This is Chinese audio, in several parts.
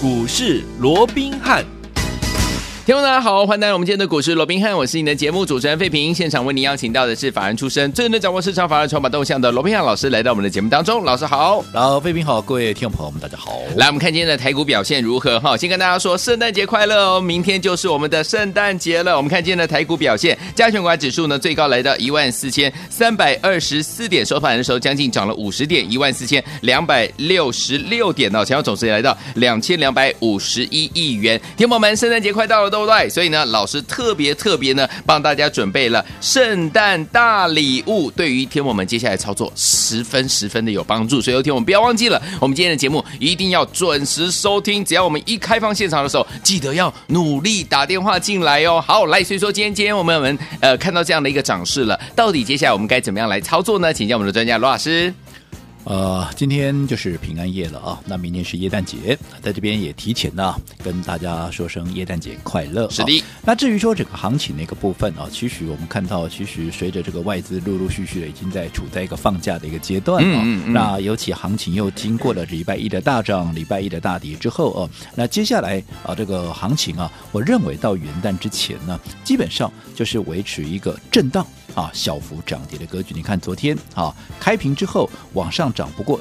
股市罗宾汉。听众大家好，欢迎来到我们今天的股市罗宾汉，我是你的节目主持人费平。现场为您邀请到的是法人出身、最能掌握市场法人筹码动向的罗宾汉老师，来到我们的节目当中。老师好，然后费平好，各位听众朋友们，大家好。来，我们看今天的台股表现如何？哈，先跟大家说，圣诞节快乐哦！明天就是我们的圣诞节了。我们看今天的台股表现，加权股指数呢，最高来到一万四千三百二十四点，收盘的时候将近涨了五十点，一万四千两百六十六点哦，前要总值来到两千两百五十一亿元。听众朋友们，圣诞节快到了，对不对？所以呢，老师特别特别呢，帮大家准备了圣诞大礼物，对于天我们接下来操作十分十分的有帮助。所以有天我们不要忘记了，我们今天的节目一定要准时收听。只要我们一开放现场的时候，记得要努力打电话进来哦。好，来，所以说今天今天我们我们呃看到这样的一个涨势了，到底接下来我们该怎么样来操作呢？请教我们的专家罗老师。呃，今天就是平安夜了啊，那明天是耶诞节，在这边也提前呢跟大家说声耶诞节快乐。是的，那至于说整个行情的一个部分啊，其实我们看到，其实随着这个外资陆陆续续的已经在处在一个放假的一个阶段啊，嗯嗯嗯，那尤其行情又经过了礼拜一的大涨，礼拜一的大跌之后啊，那接下来啊这个行情啊，我认为到元旦之前呢，基本上就是维持一个震荡。啊，小幅涨跌的格局，你看昨天啊开平之后往上涨，不过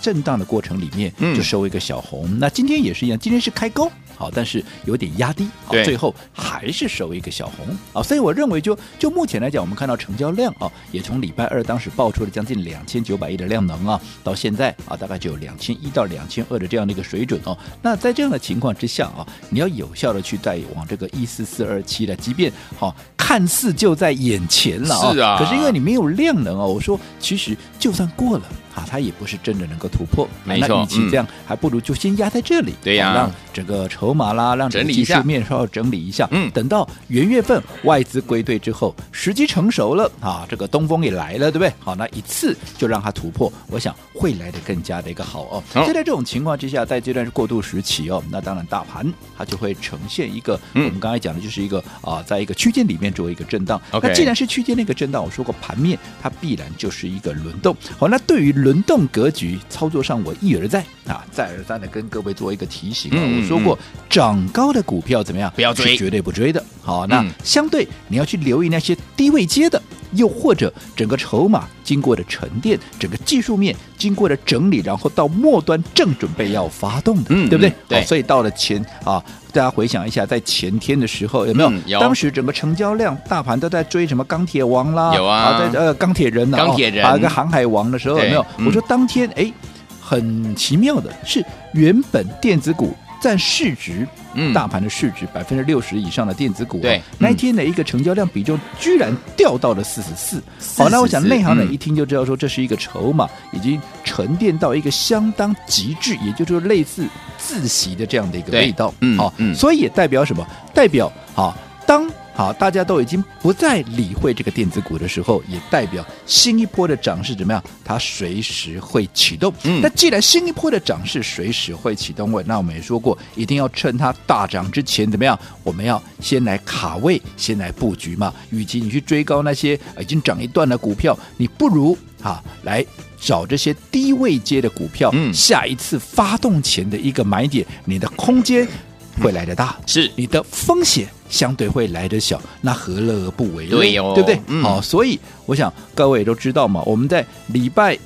震荡的过程里面就收一个小红。嗯、那今天也是一样，今天是开高，好，但是有点压低，好，最后还是收一个小红啊。所以我认为就，就就目前来讲，我们看到成交量啊，也从礼拜二当时爆出了将近两千九百亿的量能啊，到现在啊，大概就有两千一到两千二的这样的一个水准哦。那在这样的情况之下啊，你要有效的去带往这个一四四二七的，即便好。看似就在眼前了，啊，可是因为你没有量能啊，我说其实就算过了。啊，它也不是真的能够突破，没错。那与其这样，嗯、还不如就先压在这里，对呀、啊，让整个筹码啦，让整个技术面稍微整理一下。嗯，等到元月份外资归队之后，时机成熟了啊，这个东风也来了，对不对？好，那一次就让它突破，我想会来的更加的一个好哦。所以在这种情况之下，在这段过渡时期哦，那当然大盘它就会呈现一个，嗯、我们刚才讲的就是一个啊，在一个区间里面做一个震荡。那既然是区间那个震荡，我说过盘面它必然就是一个轮动。好，那对于轮动格局操作上，我一而再啊，再而三的跟各位做一个提醒啊。嗯、我说过，涨高的股票怎么样？不要追，绝对不追的。好，那相对你要去留意那些低位接的，又或者整个筹码经过的沉淀，整个技术面经过的整理，然后到末端正准备要发动的，嗯、对不对？对。所以到了前啊，大家回想一下，在前天的时候有没有？嗯、有。当时整个成交量，大盘都在追什么钢铁王啦，有啊，在呃钢铁人啊，钢铁人，还有个航海王的时候有没有？嗯、我说当天哎，很奇妙的是，原本电子股占市值。嗯，大盘的市值百分之六十以上的电子股，对，那一天的一个成交量比重居然掉到了四十四。好，那我想内行人一听就知道说，这是一个筹码已经沉淀到一个相当极致，也就是说类似自习的这样的一个味道。嗯，好，所以也代表什么？代表好当。好，大家都已经不再理会这个电子股的时候，也代表新一波的涨势怎么样？它随时会启动。嗯，那既然新一波的涨势随时会启动位，那我们也说过，一定要趁它大涨之前怎么样？我们要先来卡位，先来布局嘛。与其你去追高那些已经涨一段的股票，你不如啊来找这些低位阶的股票。嗯，下一次发动前的一个买点，你的空间会来得大，是你的风险。相对会来得小，那何乐而不为？对哦，对不对？嗯、好，所以我想各位也都知道嘛。我们在礼拜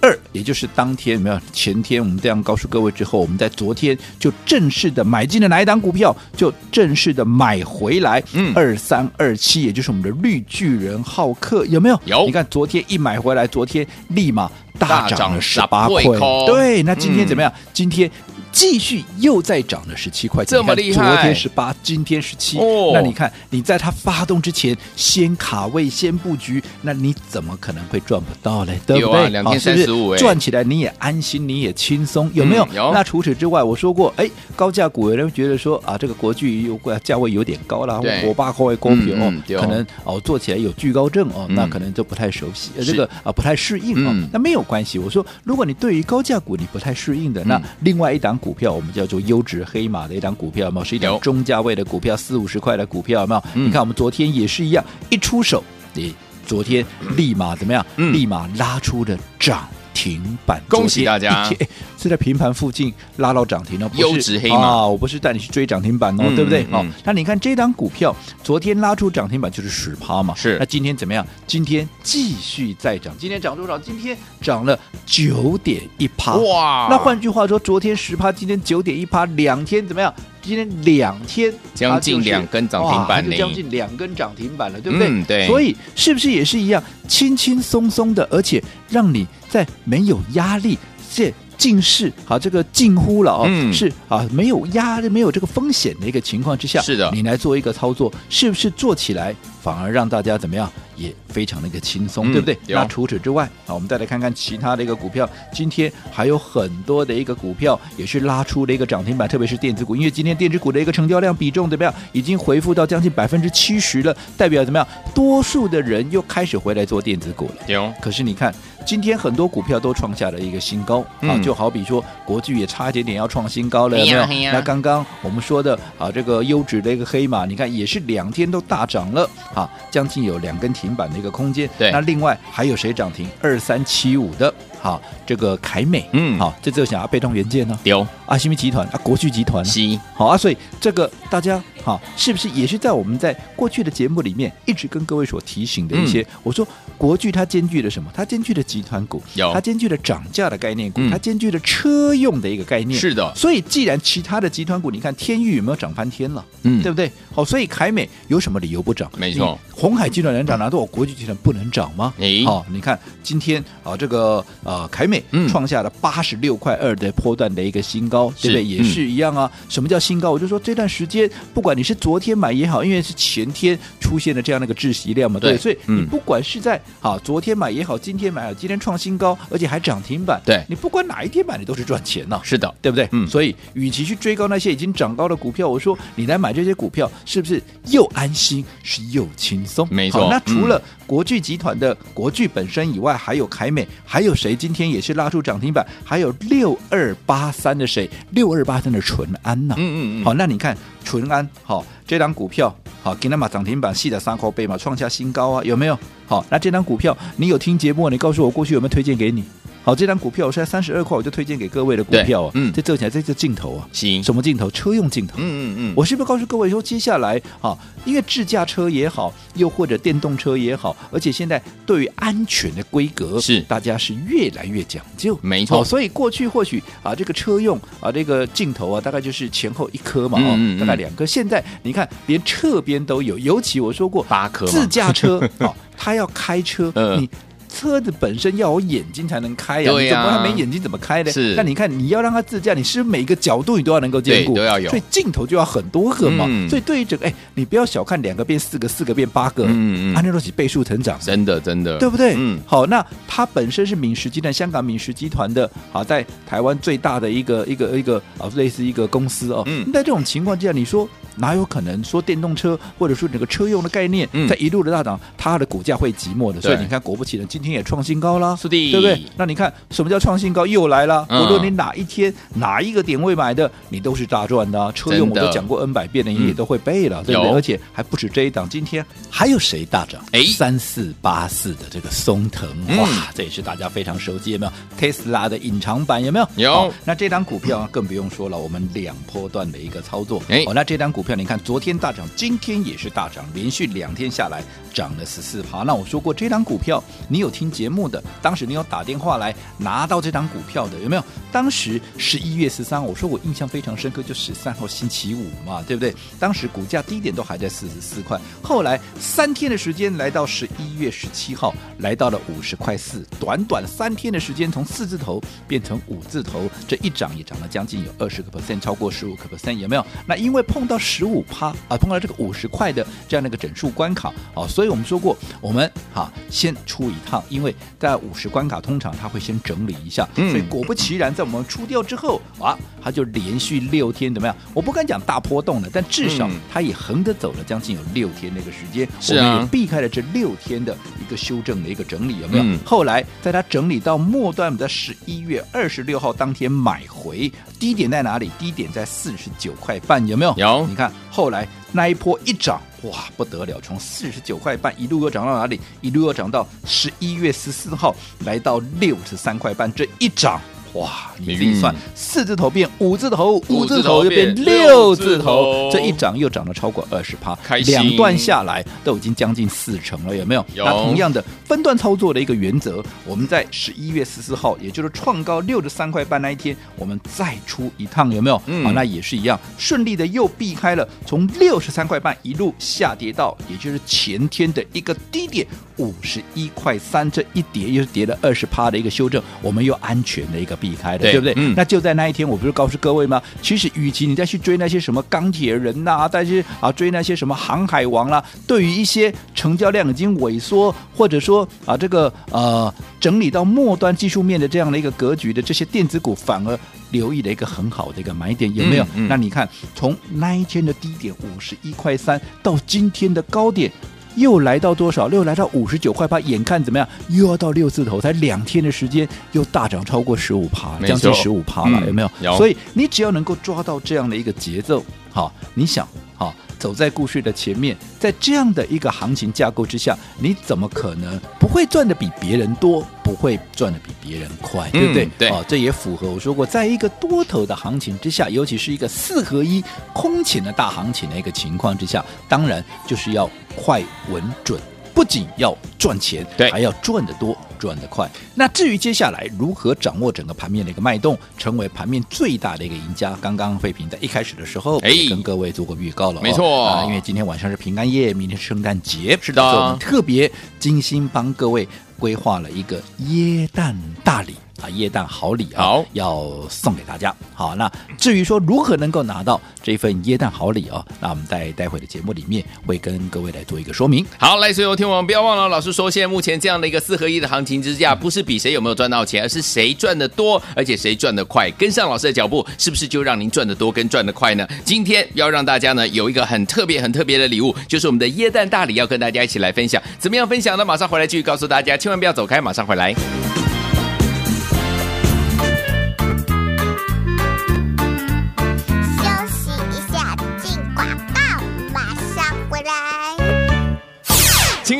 二，也就是当天，有没有前天，我们这样告诉各位之后，我们在昨天就正式的买进了哪一档股票？就正式的买回来。嗯，二三二七，也就是我们的绿巨人浩克，有没有？有。你看昨天一买回来，昨天立马大涨了十八块。对，那今天怎么样？嗯、今天。继续又再涨了十七块钱，这么厉害！昨天十八，今天十七。哦，那你看，你在它发动之前先卡位、先布局，那你怎么可能会赚不到嘞？对不对？两天三十五，赚起来你也安心，你也轻松，有没有？有。那除此之外，我说过，哎，高价股有人觉得说啊，这个国巨有价位有点高了，我八块股票哦，可能哦做起来有惧高症哦，那可能就不太熟悉，这个啊不太适应哦。那没有关系，我说，如果你对于高价股你不太适应的，那另外一档。股票我们叫做优质黑马的一档股票，有没有？是一档中价位的股票，四五十块的股票，有没有？嗯、你看我们昨天也是一样，一出手，你昨天立马怎么样？嗯、立马拉出的涨停板，恭喜大家！是在平盘附近拉到涨停了，优质黑马啊！我不是带你去追涨停板哦，嗯、对不对？好、嗯，那你看这档股票昨天拉出涨停板就是十趴嘛，是。那今天怎么样？今天继续再涨，今天涨多少？今天涨了九点一趴，哇！那换句话说，昨天十趴，今天九点一趴，两天怎么样？今天两天将近两根涨停板，就将近两根涨停板了，对不对？嗯、对。所以是不是也是一样，轻轻松松的，而且让你在没有压力这。近视，好，这个近乎了哦，嗯、是啊，没有压力，没有这个风险的一个情况之下，是的，你来做一个操作，是不是做起来反而让大家怎么样，也非常的一个轻松，嗯、对不对？那除此之外，啊，我们再来看看其他的一个股票，今天还有很多的一个股票也是拉出了一个涨停板，特别是电子股，因为今天电子股的一个成交量比重怎么样，已经回复到将近百分之七十了，代表怎么样，多数的人又开始回来做电子股了。有，可是你看。今天很多股票都创下了一个新高，啊，就好比说国巨也差一点点要创新高了，有没有？那刚刚我们说的啊，这个优质的一个黑马，你看也是两天都大涨了，啊，将近有两根停板的一个空间。对，那另外还有谁涨停？二三七五的。好，这个凯美，嗯，好，这就想要被动元件呢，有啊，新密集团啊，国巨集团，是，好啊，所以这个大家好，是不是也是在我们在过去的节目里面一直跟各位所提醒的一些？嗯、我说国巨它兼具了什么？它兼具了集团股，有，它兼具了涨价的概念股，嗯、它兼具了车用的一个概念，是的。所以既然其他的集团股，你看天域有没有涨翻天了？嗯，对不对？好，所以凯美有什么理由不涨？没错，红海集团能涨，难道我国巨集团不能涨吗？哎，好，你看今天啊，这个呃凯美，嗯。创下了八十六块二的波段的一个新高，对不对？也是一样啊。嗯、什么叫新高？我就说这段时间，不管你是昨天买也好，因为是前天出现的这样的一个窒息量嘛，对，对，所以你不管是在啊昨天买也好，今天买好，今天创新高，而且还涨停板，对，你不管哪一天买，你都是赚钱呐、啊。是的，对不对？嗯。所以，与其去追高那些已经涨高的股票，我说你来买这些股票，是不是又安心，是又轻松？没错。那除了国巨集团的国巨本身以外，还有凯美，还有谁？今天也是拉出涨停板，还有六二八三的谁？六二八三的淳安呐、啊？嗯嗯嗯。好，那你看淳安，好，这张股票，好，今天嘛涨停板，细的三口倍嘛，创下新高啊，有没有？好，那这张股票，你有听节目？你告诉我过去有没有推荐给你？好，这张股票我现在三十二块，我就推荐给各位的股票啊。嗯，这做起来这这镜头啊，行，什么镜头？车用镜头。嗯嗯嗯。我是不是告诉各位说，接下来啊，因为自驾车也好，又或者电动车也好，而且现在对于安全的规格是大家是越来越讲究。没错。所以过去或许啊，这个车用啊，这个镜头啊，大概就是前后一颗嘛，哦，大概两颗。现在你看，连侧边都有，尤其我说过八颗。自驾车啊，他要开车，你。车子本身要有眼睛才能开呀，你怎么还没眼睛怎么开呢？是。那你看，你要让它自驾，你是不是每个角度你都要能够兼顾，都要有。所以镜头就要很多个嘛。所以对于整个，哎，你不要小看两个变四个，四个变八个，嗯嗯，按那东西倍数成长，真的真的，对不对？嗯。好，那它本身是敏实集团，香港敏实集团的，好，在台湾最大的一个一个一个啊，类似一个公司哦。嗯。在这种情况之下，你说。哪有可能说电动车或者说整个车用的概念，在一路的大涨，它的股价会寂寞的？所以你看，果不其然，今天也创新高了，是的，对不对？那你看什么叫创新高？又来了。无论你哪一天哪一个点位买的，你都是大赚的。车用我都讲过 N 百遍了，你也都会背了，对不对？而且还不止这一档，今天还有谁大涨？哎，三四八四的这个松藤，哇，这也是大家非常熟悉，有没有？Tesla 的隐藏版有没有？有。那这档股票更不用说了，我们两波段的一个操作。哎，那这档股票。你看，昨天大涨，今天也是大涨，连续两天下来涨了十四趴。那我说过，这档股票你有听节目的，当时你有打电话来拿到这档股票的，有没有？当时十一月十三，我说我印象非常深刻，就十三号星期五嘛，对不对？当时股价低点都还在四十四块，后来三天的时间来到十一月十七号，来到了五十块四，短短三天的时间从四字头变成五字头，这一涨也涨了将近有二十个 percent，超过十五个 percent，有没有？那因为碰到十。五趴啊，碰到这个五十块的这样的一个整数关卡啊，所以我们说过，我们哈先出一趟，因为在五十关卡通常它会先整理一下，所以果不其然，在我们出掉之后啊，它就连续六天怎么样？我不敢讲大波动了，但至少它也横着走了将近有六天那个时间，我们也避开了这六天的一个修正的一个整理，有没有？后来在它整理到末段，在十一月二十六号当天买回。低点在哪里？低点在四十九块半，有没有？有。你看后来那一波一涨，哇，不得了，从四十九块半一路又涨到哪里？一路又涨到十一月十四号，来到六十三块半，这一涨。哇，你自己算，四字头变五字头，五字头又变六字头，这一涨又涨了超过二十趴，两段下来都已经将近四成了，有没有？有。那同样的分段操作的一个原则，我们在十一月十四号，也就是创高六十三块半那一天，我们再出一趟，有没有？嗯。好，那也是一样，顺利的又避开了从六十三块半一路下跌到，也就是前天的一个低点五十一块三，这一跌又是跌了二十趴的一个修正，我们又安全的一个。避开的，对，对不对？嗯、那就在那一天，我不是告诉各位吗？其实，与其你再去追那些什么钢铁人呐、啊，再去啊追那些什么航海王啦、啊，对于一些成交量已经萎缩，或者说啊这个呃整理到末端技术面的这样的一个格局的这些电子股，反而留意了一个很好的一个买点，有没有？嗯嗯、那你看，从那一天的低点五十一块三到今天的高点。又来到多少？又来到五十九块八，眼看怎么样？又要到六字头，才两天的时间，又大涨超过十五趴，将近十五趴了，有没有？有。所以你只要能够抓到这样的一个节奏，好，你想，好。走在故事的前面，在这样的一个行情架构之下，你怎么可能不会赚的比别人多，不会赚的比别人快，对不对？嗯、对啊，这也符合我说过，在一个多头的行情之下，尤其是一个四合一空前的大行情的一个情况之下，当然就是要快、稳、准。不仅要赚钱，对，还要赚得多、赚得快。那至于接下来如何掌握整个盘面的一个脉动，成为盘面最大的一个赢家，刚刚费平在一开始的时候，哎，跟各位做过预告了、哦，没错啊，因为今天晚上是平安夜，明天是圣诞节，是的，所以我们特别精心帮各位规划了一个耶诞大礼。啊，耶诞好礼啊，好要送给大家。好，那至于说如何能够拿到这份耶诞好礼啊，那我们在待会的节目里面会跟各位来做一个说明。好，来，所有听我们不要忘了，老师说，现在目前这样的一个四合一的行情之下，不是比谁有没有赚到钱，而是谁赚得多，而且谁赚得快。跟上老师的脚步，是不是就让您赚得多跟赚得快呢？今天要让大家呢有一个很特别、很特别的礼物，就是我们的耶诞大礼，要跟大家一起来分享。怎么样分享呢？马上回来继续告诉大家，千万不要走开，马上回来。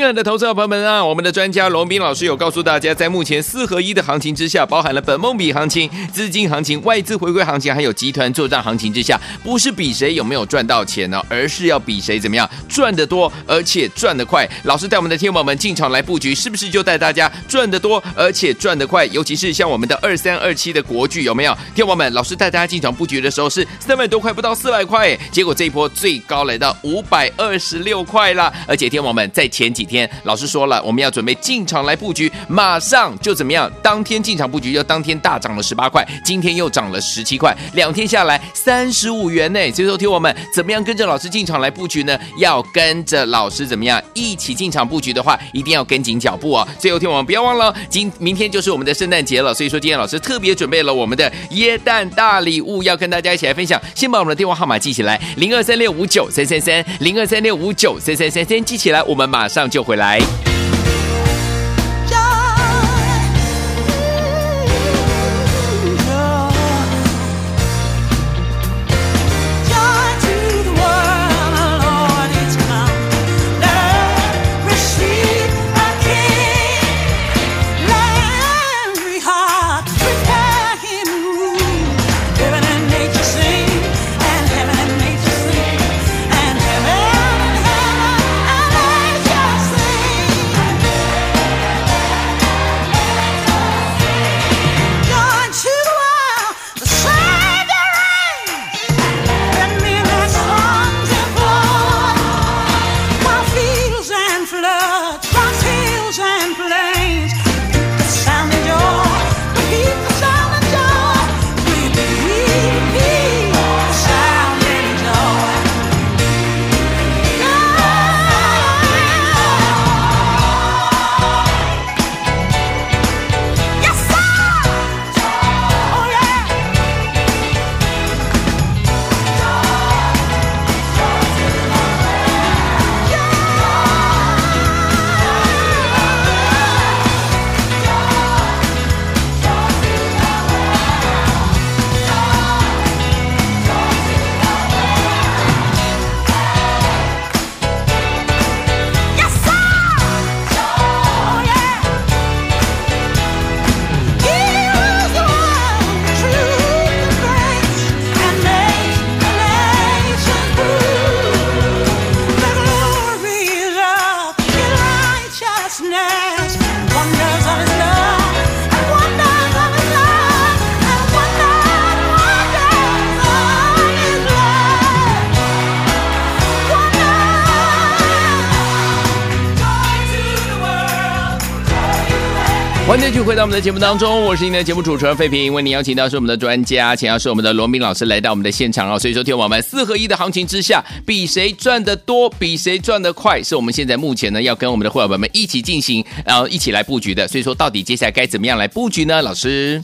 亲爱的投资者朋友们啊，我们的专家罗宾老师有告诉大家，在目前四合一的行情之下，包含了本梦比行情、资金行情、外资回归行情，还有集团作战行情之下，不是比谁有没有赚到钱呢，而是要比谁怎么样赚得多，而且赚得快。老师带我们的天宝们进场来布局，是不是就带大家赚得多，而且赚得快？尤其是像我们的二三二七的国剧有没有？天宝们，老师带大家进场布局的时候是三百多块，不到四百块，结果这一波最高来到五百二十六块了，而且天宝们在前几天老师说了，我们要准备进场来布局，马上就怎么样？当天进场布局，就当天大涨了十八块，今天又涨了十七块，两天下来三十五元呢。所以说，听我们怎么样跟着老师进场来布局呢？要跟着老师怎么样一起进场布局的话，一定要跟紧脚步哦。最后，听我们不要忘了，今明天就是我们的圣诞节了，所以说今天老师特别准备了我们的耶诞大礼物，要跟大家一起来分享。先把我们的电话号码记起来：零二三六五九三三三，零二三六五九三三三，先记起来，我们马上就回来。欢迎继续回到我们的节目当中，我是您的节目主持人费平。为您邀请到是我们的专家，请要是我们的罗明老师来到我们的现场哦。所以说，听我们四合一的行情之下，比谁赚的多，比谁赚的快，是我们现在目前呢要跟我们的会员们一起进行，然后一起来布局的。所以说，到底接下来该怎么样来布局呢？老师，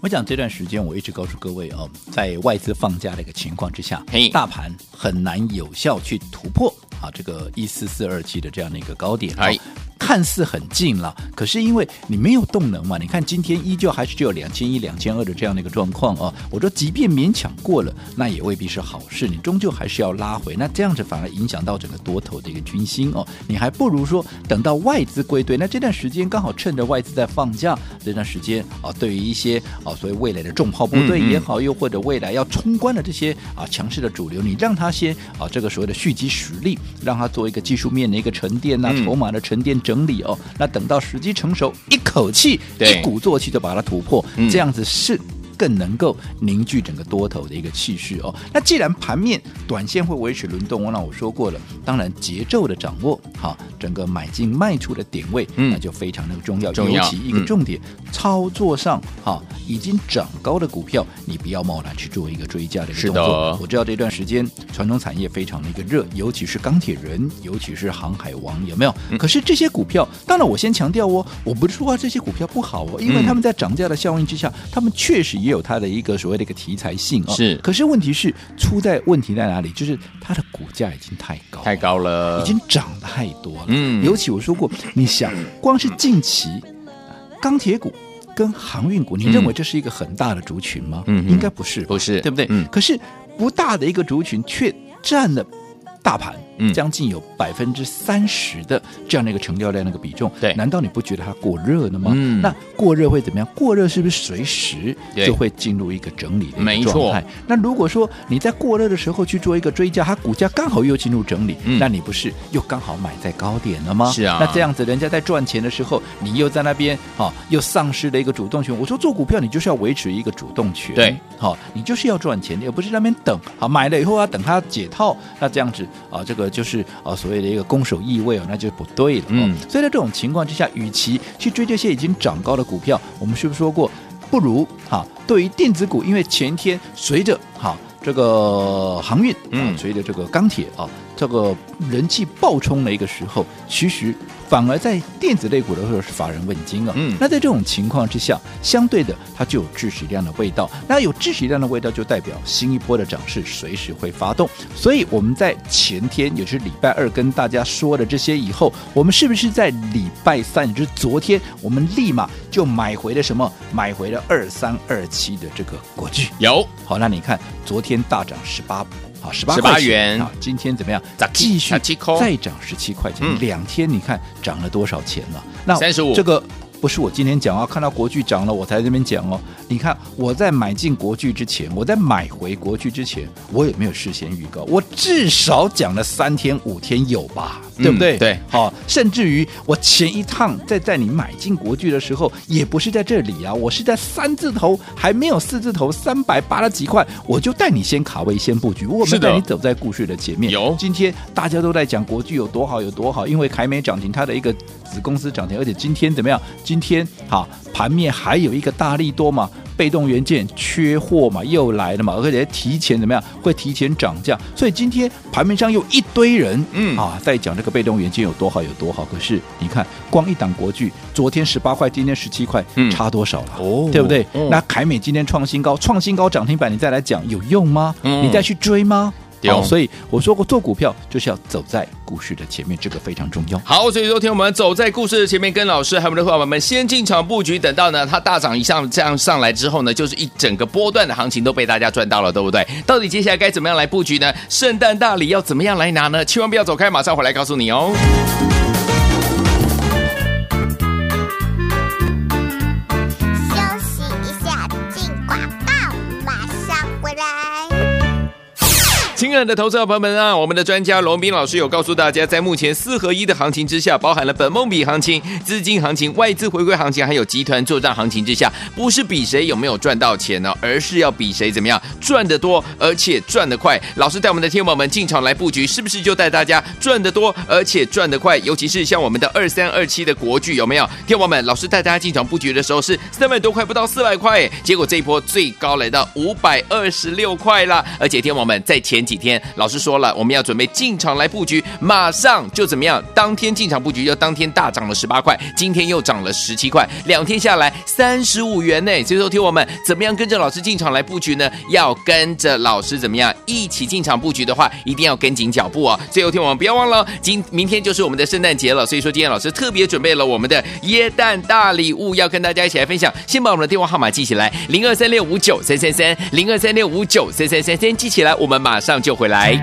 我想这段时间我一直告诉各位哦，在外资放假的一个情况之下，嘿，大盘很难有效去突破啊这个一四四二七的这样的一个高点，哎。看似很近了，可是因为你没有动能嘛，你看今天依旧还是只有两千一、两千二的这样的一个状况哦。我说，即便勉强过了，那也未必是好事，你终究还是要拉回，那这样子反而影响到整个多头的一个军心哦。你还不如说等到外资归队，那这段时间刚好趁着外资在放假这段时间啊，对于一些啊所谓未来的重炮部队也好，又或者未来要冲关的这些啊强势的主流，你让他先啊这个所谓的蓄积实力，让他做一个技术面的一个沉淀呐、啊，筹码的沉淀整。整理哦，那等到时机成熟，一口气一鼓作气就把它突破，这样子是。更能够凝聚整个多头的一个气势哦。那既然盘面短线会维持轮动，那我说过了，当然节奏的掌握，好，整个买进卖出的点位，嗯，那就非常的重要。重要。尤其一个重点，嗯、操作上，哈，已经涨高的股票，你不要贸然去做一个追加的一个动作。我知道这段时间传统产业非常的一个热，尤其是钢铁人，尤其是航海王，有没有？嗯、可是这些股票，当然我先强调哦，我不是说这些股票不好哦，因为他们在涨价的效应之下，他们确实。也有它的一个所谓的一个题材性哦，是。可是问题是出在问题在哪里？就是它的股价已经太高，太高了，已经涨太多了。嗯，尤其我说过，你想，光是近期钢铁股跟航运股，你认为这是一个很大的族群吗？嗯，应该不是，不是，对不对？嗯。可是不大的一个族群，却占了大盘。嗯，将近有百分之三十的这样的一个成交量那个比重，对，难道你不觉得它过热了吗？嗯，那过热会怎么样？过热是不是随时就会进入一个整理的状态？那如果说你在过热的时候去做一个追加，它股价刚好又进入整理，嗯，那你不是又刚好买在高点了吗？是啊，那这样子人家在赚钱的时候，你又在那边啊，又丧失了一个主动权。我说做股票你就是要维持一个主动权，对，好，你就是要赚钱，而不是在那边等，好买了以后要等它解套，那这样子啊，这个就是啊。所谓的一个攻守意味哦，那就不对了。嗯，所以在这种情况之下，与其去追这些已经涨高的股票，我们是不是说过，不如哈，对于电子股，因为前天随着哈这个航运，嗯，随着这个钢铁啊，这个人气爆冲的一个时候，其实。反而在电子类股的时候是法人问津啊，嗯，那在这种情况之下，相对的它就有致死量的味道。那有致死量的味道，就代表新一波的涨势随时会发动。所以我们在前天，也是礼拜二跟大家说的这些以后，我们是不是在礼拜三，也就是昨天，我们立马就买回了什么？买回了二三二七的这个国巨。有，好，那你看昨天大涨十八。啊，十八十八元啊！今天怎么样？再继续再涨十七块钱，嗯，两天你看涨了多少钱了？那三十五，这个不是我今天讲啊，看到国剧涨了，我才这边讲哦。你看我在买进国剧之前，我在买回国剧之前，我也没有事先预告，我至少讲了三天五天有吧？对不对？嗯、对，好、哦，甚至于我前一趟在在你买进国巨的时候，也不是在这里啊，我是在三字头还没有四字头三百八十几块，我就带你先卡位先布局，我们带你走在故事的前面。有，今天大家都在讲国巨有多好有多好，因为凯美涨停，它的一个子公司涨停，而且今天怎么样？今天好盘面还有一个大利多嘛。被动元件缺货嘛，又来了嘛，而且提前怎么样？会提前涨价，所以今天盘面上又一堆人，嗯啊，在讲这个被动元件有多好有多好。可是你看，光一档国巨，昨天十八块，今天十七块，差多少了？哦，对不对？哦、那凯美今天创新高，创新高涨停板，你再来讲有用吗？嗯、你再去追吗？好，所以我说过，做股票就是要走在故事的前面，这个非常重要。好，所以昨天我们走在故事的前面，跟老师还有我们的伙伴们先进场布局，等到呢它大涨一上这样上来之后呢，就是一整个波段的行情都被大家赚到了，对不对？到底接下来该怎么样来布局呢？圣诞大礼要怎么样来拿呢？千万不要走开，马上回来告诉你哦。亲爱的投资者朋友们啊，我们的专家罗宾老师有告诉大家，在目前四合一的行情之下，包含了本梦比行情、资金行情、外资回归行情，还有集团作战行情之下，不是比谁有没有赚到钱呢，而是要比谁怎么样赚得多，而且赚得快。老师带我们的天宝们进场来布局，是不是就带大家赚得多，而且赚得快？尤其是像我们的二三二七的国剧，有没有？天宝们，老师带大家进场布局的时候是三百多块，不到四百块，结果这一波最高来到五百二十六块了，而且天宝们在前。几几天，老师说了，我们要准备进场来布局，马上就怎么样？当天进场布局，就当天大涨了十八块，今天又涨了十七块，两天下来三十五元呢。所以说，听我们怎么样跟着老师进场来布局呢？要跟着老师怎么样一起进场布局的话，一定要跟紧脚步哦。最后，听我们不要忘了，今明天就是我们的圣诞节了，所以说今天老师特别准备了我们的耶诞大礼物，要跟大家一起来分享。先把我们的电话号码记起来，零二三六五九三三三，零二三六五九三三三，先记起来，我们马上。就会来。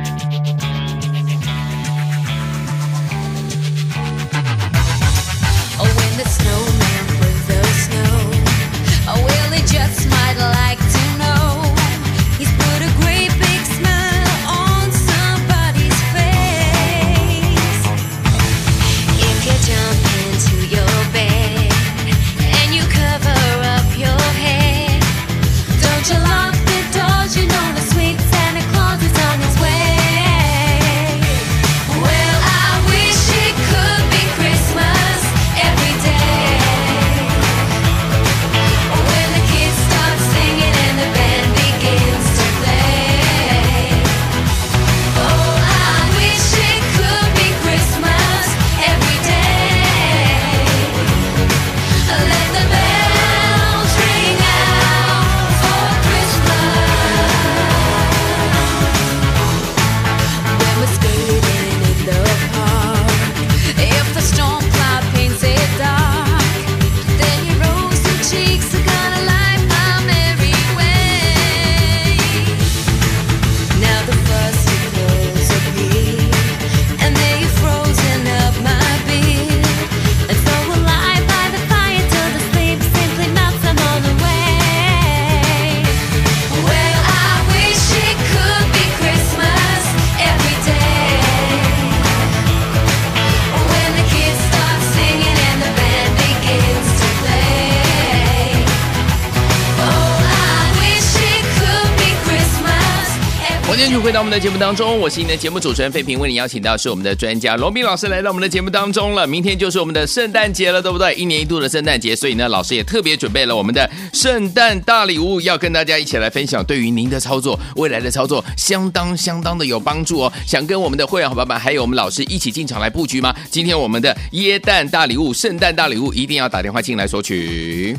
回到我们的节目当中，我是您的节目主持人费平，为您邀请到是我们的专家罗宾老师来到我们的节目当中了。明天就是我们的圣诞节了，对不对？一年一度的圣诞节，所以呢，老师也特别准备了我们的圣诞大礼物，要跟大家一起来分享。对于您的操作，未来的操作相当相当的有帮助哦。想跟我们的会员伙伴们还有我们老师一起进场来布局吗？今天我们的耶诞大礼物、圣诞大礼物，一定要打电话进来索取。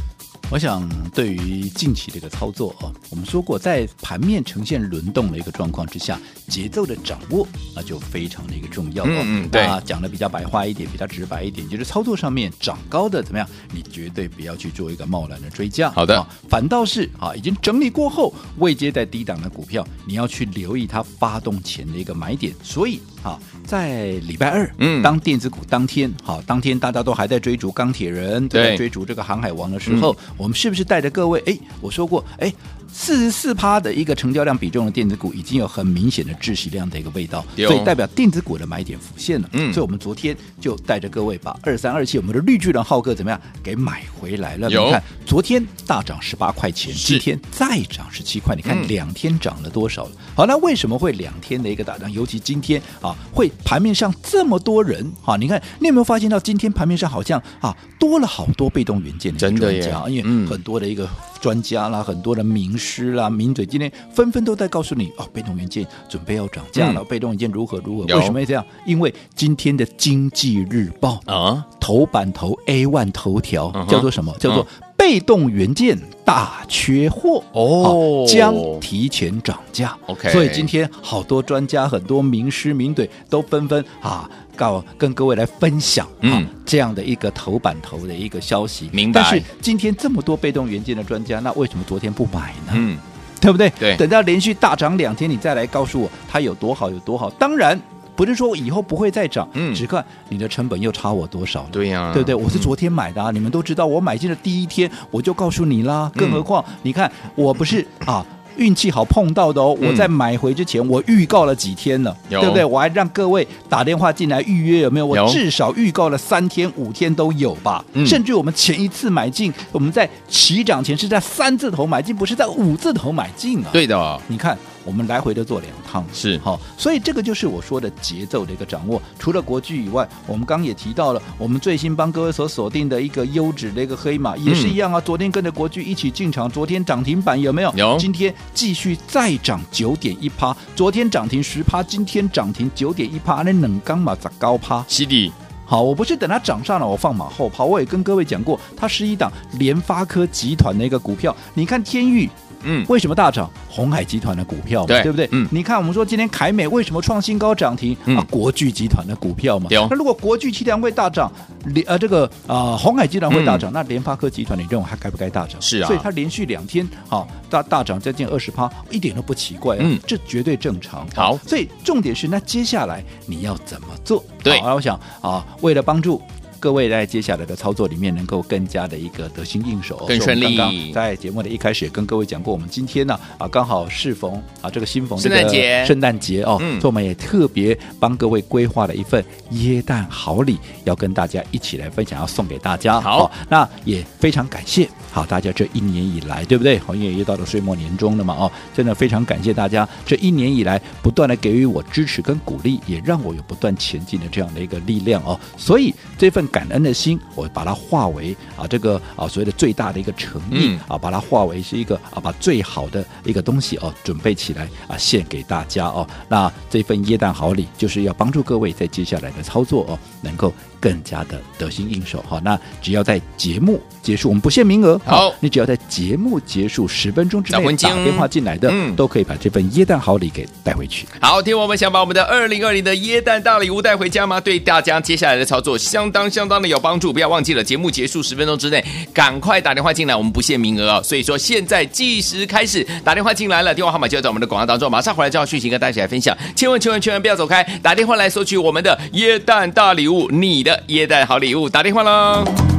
我想，对于近期这个操作啊，我们说过，在盘面呈现轮动的一个状况之下，节奏的掌握那就非常的一个重要。嗯嗯，对啊，讲的比较白话一点，比较直白一点，就是操作上面涨高的怎么样，你绝对不要去做一个贸然的追加。好的，啊，反倒是啊，已经整理过后未接在低档的股票，你要去留意它发动前的一个买点。所以啊，在礼拜二，嗯，当电子股当天好，啊，当天大家都还在追逐钢铁人，都在追逐这个航海王的时候。嗯我们是不是带着各位？哎，我说过，哎。四十四趴的一个成交量比重的电子股，已经有很明显的窒息量的一个味道，所以代表电子股的买点浮现了。嗯，所以我们昨天就带着各位把二三二七我们的绿巨人浩哥怎么样给买回来了？你看昨天大涨十八块钱，今天再涨十七块，你看两天涨了多少了？好，那为什么会两天的一个大涨？尤其今天啊，会盘面上这么多人啊？你看你有没有发现到今天盘面上好像啊多了好多被动元件的专家，因为很多的一个。专家啦，很多的名师啦、名嘴，今天纷纷都在告诉你哦，被动元件准备要涨价了，嗯、被动元件如何如何？为什么会这样？因为今天的《经济日报》啊，头版头 A one 头条、uh 叫做什么？叫做被动元件大缺货哦，将提前涨价。OK，所以今天好多专家、很多名师名嘴都纷纷啊。告跟各位来分享啊，这样的一个头版头的一个消息。明白。但是今天这么多被动元件的专家，那为什么昨天不买呢？嗯，对不对？对。等到连续大涨两天，你再来告诉我它有多好有多好。当然不是说以后不会再涨，嗯，只看你的成本又差我多少。对呀，对不对？我是昨天买的啊，嗯，你们都知道，我买进的第一天我就告诉你啦。更何况，嗯，你看我不是啊。运气好碰到的哦。嗯、我在买回之前，我预告了几天了，有对不对？我还让各位打电话进来预约，有没有？我至少预告了三天五天都有吧。嗯、甚至我们前一次买进，我们在起涨前是在三字头买进，不是在五字头买进啊。对的、哦，你看。我们来回的做两趟是好，所以这个就是我说的节奏的一个掌握。除了国巨以外，我们刚刚也提到了，我们最新帮各位所锁定的一个优质的一个黑马也是一样啊。昨天跟着国巨一起进场，昨天涨停板有没有？有。今天继续再涨九点一趴，昨天涨停十趴，今天涨停九点一趴，那冷钢嘛咋高趴？是的。好，我不是等它涨上了我放马后炮，我也跟各位讲过，它是一档联发科集团的一个股票。你看天钰。嗯，为什么大涨？红海集团的股票嘛，对，对不对？嗯，你看我们说今天凯美为什么创新高涨停？嗯、啊，国巨集团的股票嘛。那如果国巨集团会大涨，连呃这个呃、海集团会大涨，嗯、那联发科集团你认为还该不该大涨？是啊，所以它连续两天好大大涨将近二十趴，一点都不奇怪啊，嗯，这绝对正常。好，所以重点是那接下来你要怎么做？对，我想啊，为了帮助。各位在接下来的操作里面能够更加的一个得心应手，更顺利。刚刚在节目的一开始也跟各位讲过，我们今天呢啊刚好适逢啊这个新逢圣诞节，圣诞节哦，嗯，所以我们也特别帮各位规划了一份耶诞好礼，要跟大家一起来分享，要送给大家。好，那也非常感谢。好，大家这一年以来，对不对？好，因为又到了岁末年终了嘛，哦，真的非常感谢大家这一年以来不断的给予我支持跟鼓励，也让我有不断前进的这样的一个力量哦。所以这份感恩的心，我把它化为啊这个啊所谓的最大的一个诚意、嗯、啊，把它化为是一个啊把最好的一个东西哦准备起来啊献给大家哦。那这份耶诞好礼就是要帮助各位在接下来的操作哦能够。更加的得心应手好，那只要在节目结束，我们不限名额，好，你只要在节目结束十分钟之内打电话进来的，嗯，都可以把这份椰蛋好礼给带回去。好，听我们想把我们的二零二零的椰蛋大礼物带回家吗？对大家接下来的操作相当相当的有帮助，不要忘记了节目结束十分钟之内赶快打电话进来，我们不限名额哦。所以说现在计时开始，打电话进来了，电话号码就在我们的广告当中，马上回来就要讯息跟大家来分享，千万千万千万不要走开，打电话来索取我们的椰蛋大礼物，你的。耶诞好礼物，打电话喽！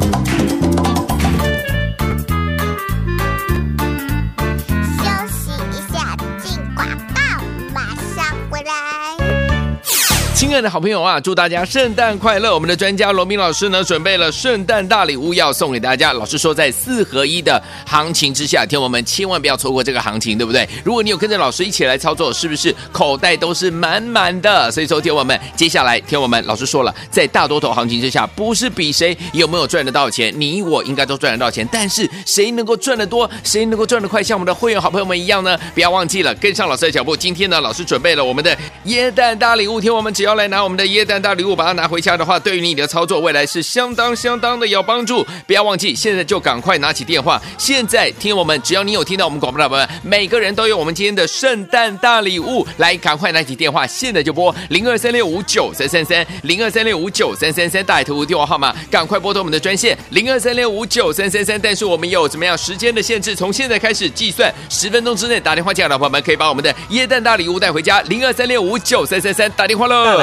爱的好朋友啊，祝大家圣诞快乐！我们的专家罗明老师呢，准备了圣诞大礼物要送给大家。老师说，在四合一的行情之下，听我们千万不要错过这个行情，对不对？如果你有跟着老师一起来操作，是不是口袋都是满满的？所以说，听我们接下来听我们老师说了，在大多头行情之下，不是比谁有没有赚得到钱，你我应该都赚得到钱，但是谁能够赚得多，谁能够赚得快，像我们的会员好朋友们一样呢？不要忘记了跟上老师的脚步。今天呢，老师准备了我们的耶诞大礼物，听我们只要来。再拿我们的椰蛋大礼物，把它拿回家的话，对于你的操作未来是相当相当的有帮助。不要忘记，现在就赶快拿起电话，现在听我们，只要你有听到我们广播的朋友们，每个人都有我们今天的圣诞大礼物。来，赶快拿起电话，现在就拨零二三六五九三三三零二三六五九三三三大爱投顾电话号码，赶快拨通我们的专线零二三六五九三三三。但是我们有怎么样时间的限制？从现在开始计算，十分钟之内打电话进来的朋友们，可以把我们的椰蛋大礼物带回家。零二三六五九三三三打电话喽。